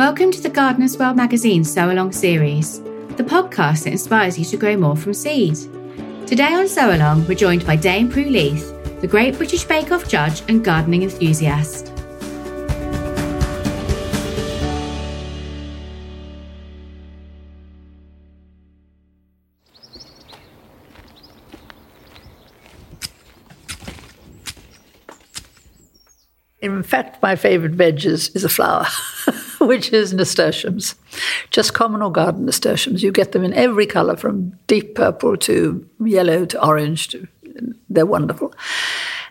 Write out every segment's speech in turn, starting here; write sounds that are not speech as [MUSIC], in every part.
Welcome to the Gardener's World magazine Sow Along series, the podcast that inspires you to grow more from seed. Today on Sow Along, we're joined by Dame Prue Leith, the Great British Bake Off judge and gardening enthusiast. In fact, my favourite veg is, is a flower, [LAUGHS] [LAUGHS] which is nasturtiums. Just common or garden nasturtiums. You get them in every colour, from deep purple to yellow to orange. To, they're wonderful.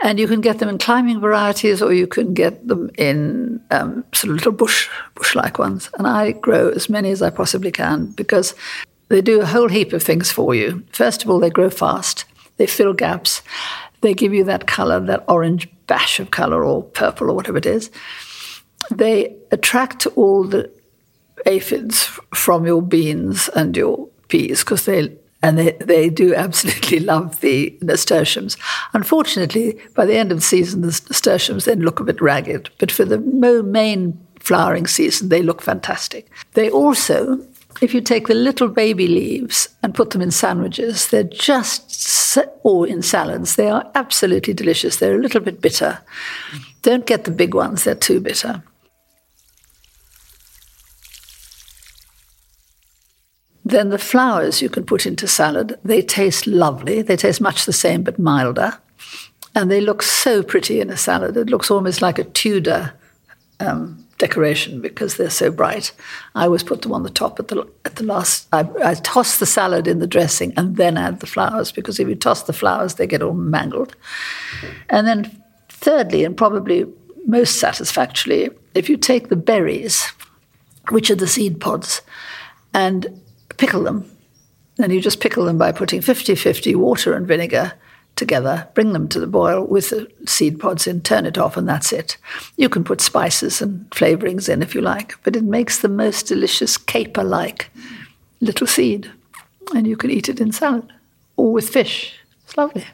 And you can get them in climbing varieties, or you can get them in um, sort of little bush, bush-like ones. And I grow as many as I possibly can because they do a whole heap of things for you. First of all, they grow fast. They fill gaps. They give you that colour, that orange bash of color or purple or whatever it is, they attract all the aphids from your beans and your peas because they and they, they do absolutely [LAUGHS] love the nasturtiums. Unfortunately, by the end of the season, the nasturtiums then look a bit ragged, but for the main flowering season, they look fantastic. They also if you take the little baby leaves and put them in sandwiches, they're just, or in salads, they are absolutely delicious. They're a little bit bitter. Don't get the big ones, they're too bitter. Then the flowers you can put into salad, they taste lovely. They taste much the same but milder. And they look so pretty in a salad. It looks almost like a Tudor um, decoration because they're so bright. I always put them on the top at the at the last. I, I, toss the salad in the dressing and then add the flowers because if you toss the flowers, they get all mangled. And then, thirdly, and probably most satisfactorily, if you take the berries, which are the seed pods, and pickle them, and you just pickle them by putting 50 50 water and vinegar together, bring them to the boil with the seed pods in, turn it off, and that's it. You can put spices and flavorings in if you like, but it makes the most delicious caper like little seed. And you can eat it in salad or with fish. It's lovely.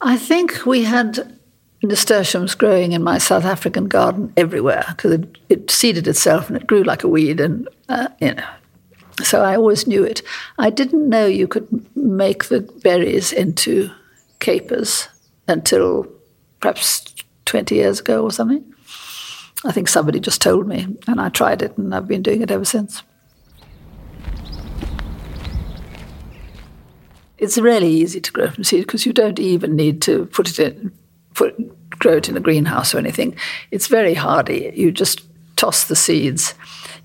I think we had nasturtiums growing in my South African garden everywhere because it, it, seeded itself and it grew like a weed and uh, you know so I always knew it. I didn't know you could make the berries into capers until perhaps 20 years ago or something. I think somebody just told me, and I tried it, and I've been doing it ever since. It's really easy to grow from seed because you don't even need to put it in, put, grow it in a greenhouse or anything. It's very hardy. You just toss the seeds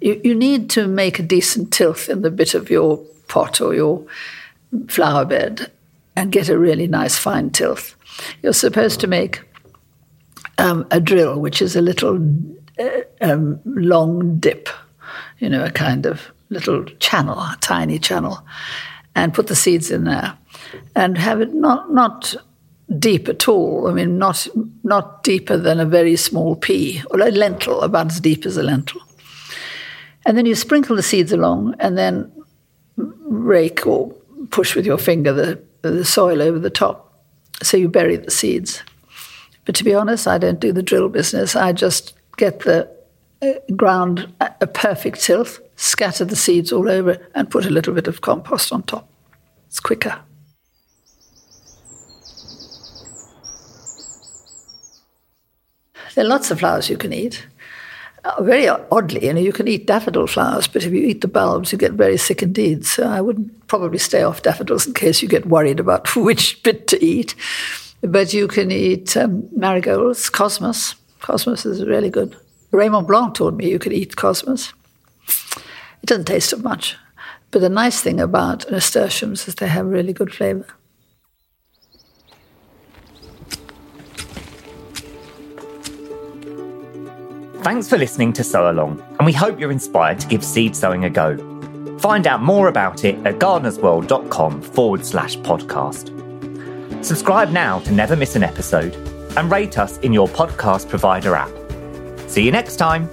you, you need to make a decent tilth in the bit of your pot or your flower bed and get a really nice fine tilth. You're supposed to make um, a drill, which is a little uh, um, long dip, you know, a kind of little channel, a tiny channel, and put the seeds in there, and have it not not deep at all. I mean, not not deeper than a very small pea or a lentil, about as deep as a lentil. And then you sprinkle the seeds along and then rake or push with your finger the, the soil over the top. So you bury the seeds. But to be honest, I don't do the drill business. I just get the uh, ground a perfect tilth, scatter the seeds all over, and put a little bit of compost on top. It's quicker. There are lots of flowers you can eat. Uh, very oddly, you know, you can eat daffodil flowers, but if you eat the bulbs, you get very sick indeed. So I would probably stay off daffodils in case you get worried about [LAUGHS] which bit to eat. But you can eat um, marigolds, cosmos. Cosmos is really good. Raymond Blanc told me you could eat cosmos. It doesn't taste of much. But the nice thing about nasturtiums is they have really good flavor. Thanks for listening to Sow Along, and we hope you're inspired to give seed sowing a go. Find out more about it at gardenersworld.com forward slash podcast. Subscribe now to never miss an episode and rate us in your podcast provider app. See you next time.